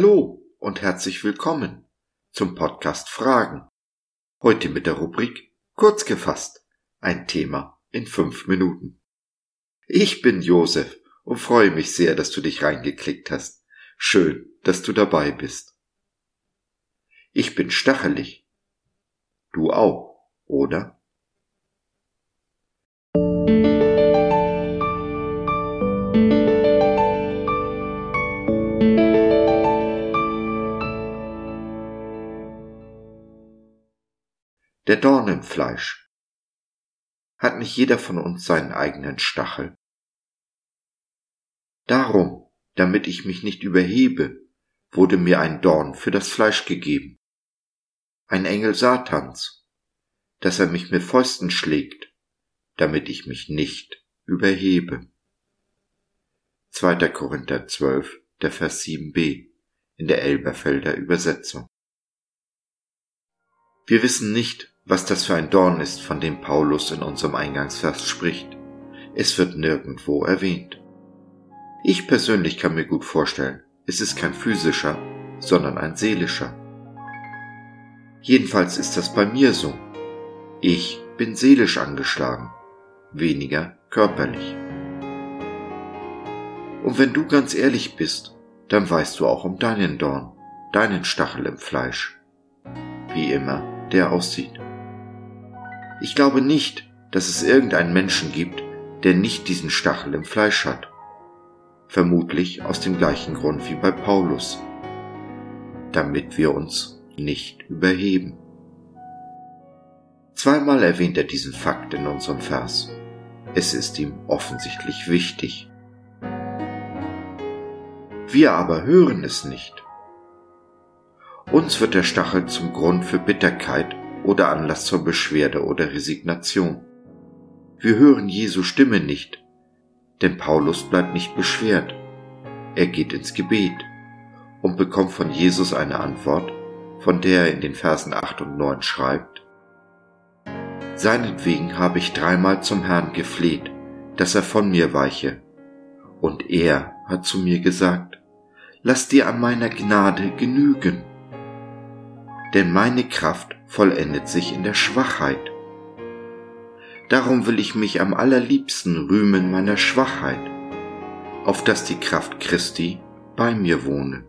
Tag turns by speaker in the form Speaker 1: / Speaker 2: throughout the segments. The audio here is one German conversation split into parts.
Speaker 1: Hallo und herzlich willkommen zum Podcast Fragen. Heute mit der Rubrik Kurz gefasst. Ein Thema in fünf Minuten. Ich bin Josef und freue mich sehr, dass du dich reingeklickt hast. Schön, dass du dabei bist. Ich bin stachelig. Du auch, oder? Dorn im Fleisch. Hat nicht jeder von uns seinen eigenen Stachel? Darum, damit ich mich nicht überhebe, wurde mir ein Dorn für das Fleisch gegeben. Ein Engel Satans, dass er mich mit Fäusten schlägt, damit ich mich nicht überhebe. 2. Korinther 12, der Vers 7b in der Elberfelder Übersetzung. Wir wissen nicht, was das für ein Dorn ist, von dem Paulus in unserem Eingangsvers spricht. Es wird nirgendwo erwähnt. Ich persönlich kann mir gut vorstellen, es ist kein physischer, sondern ein seelischer. Jedenfalls ist das bei mir so. Ich bin seelisch angeschlagen, weniger körperlich. Und wenn du ganz ehrlich bist, dann weißt du auch um deinen Dorn, deinen Stachel im Fleisch. Wie immer der aussieht. Ich glaube nicht, dass es irgendeinen Menschen gibt, der nicht diesen Stachel im Fleisch hat. Vermutlich aus dem gleichen Grund wie bei Paulus. Damit wir uns nicht überheben. Zweimal erwähnt er diesen Fakt in unserem Vers. Es ist ihm offensichtlich wichtig. Wir aber hören es nicht. Uns wird der Stachel zum Grund für Bitterkeit oder Anlass zur Beschwerde oder Resignation. Wir hören Jesu Stimme nicht, denn Paulus bleibt nicht beschwert. Er geht ins Gebet und bekommt von Jesus eine Antwort, von der er in den Versen 8 und 9 schreibt, Seinetwegen habe ich dreimal zum Herrn gefleht, dass er von mir weiche. Und er hat zu mir gesagt, Lass dir an meiner Gnade genügen denn meine Kraft vollendet sich in der Schwachheit. Darum will ich mich am allerliebsten rühmen meiner Schwachheit, auf dass die Kraft Christi bei mir wohne.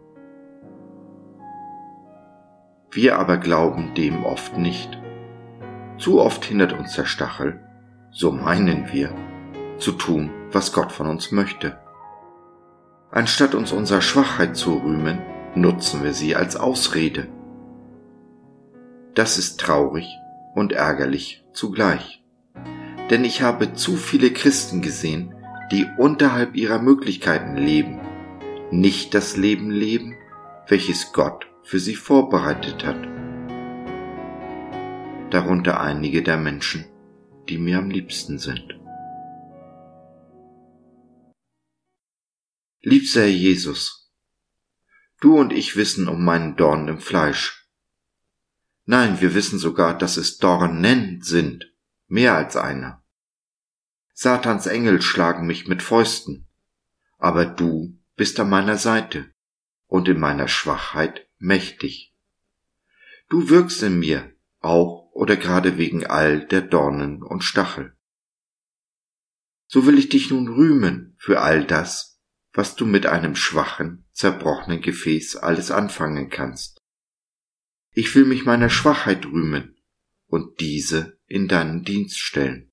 Speaker 1: Wir aber glauben dem oft nicht. Zu oft hindert uns der Stachel, so meinen wir, zu tun, was Gott von uns möchte. Anstatt uns unserer Schwachheit zu rühmen, nutzen wir sie als Ausrede das ist traurig und ärgerlich zugleich. Denn ich habe zu viele Christen gesehen, die unterhalb ihrer Möglichkeiten leben, nicht das Leben leben, welches Gott für sie vorbereitet hat. Darunter einige der Menschen, die mir am liebsten sind. Liebster Herr Jesus, du und ich wissen um meinen Dorn im Fleisch, Nein, wir wissen sogar, dass es Dornen sind, mehr als einer. Satans Engel schlagen mich mit Fäusten, aber du bist an meiner Seite und in meiner Schwachheit mächtig. Du wirkst in mir, auch oder gerade wegen all der Dornen und Stachel. So will ich dich nun rühmen für all das, was du mit einem schwachen, zerbrochenen Gefäß alles anfangen kannst. Ich will mich meiner Schwachheit rühmen und diese in deinen Dienst stellen.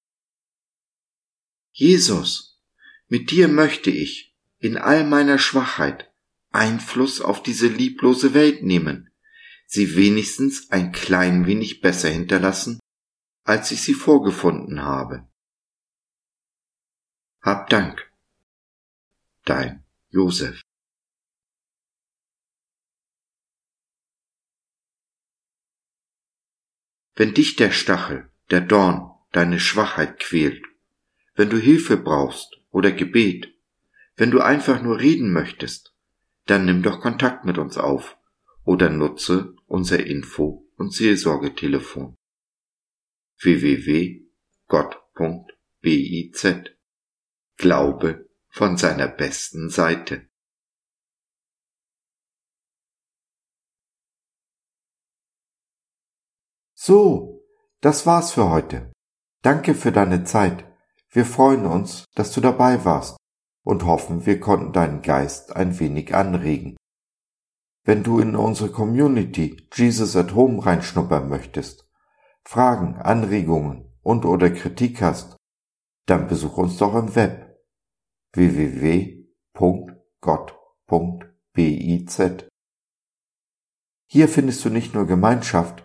Speaker 1: Jesus, mit dir möchte ich in all meiner Schwachheit Einfluss auf diese lieblose Welt nehmen, sie wenigstens ein klein wenig besser hinterlassen, als ich sie vorgefunden habe. Hab Dank. Dein Josef. Wenn dich der Stachel, der Dorn, deine Schwachheit quält, wenn du Hilfe brauchst oder Gebet, wenn du einfach nur reden möchtest, dann nimm doch Kontakt mit uns auf oder nutze unser Info- und Seelsorgetelefon www.gott.biz Glaube von seiner besten Seite. So, das war's für heute. Danke für deine Zeit. Wir freuen uns, dass du dabei warst und hoffen, wir konnten deinen Geist ein wenig anregen. Wenn du in unsere Community Jesus at Home reinschnuppern möchtest, Fragen, Anregungen und oder Kritik hast, dann besuch uns doch im Web www.gott.biz. Hier findest du nicht nur Gemeinschaft,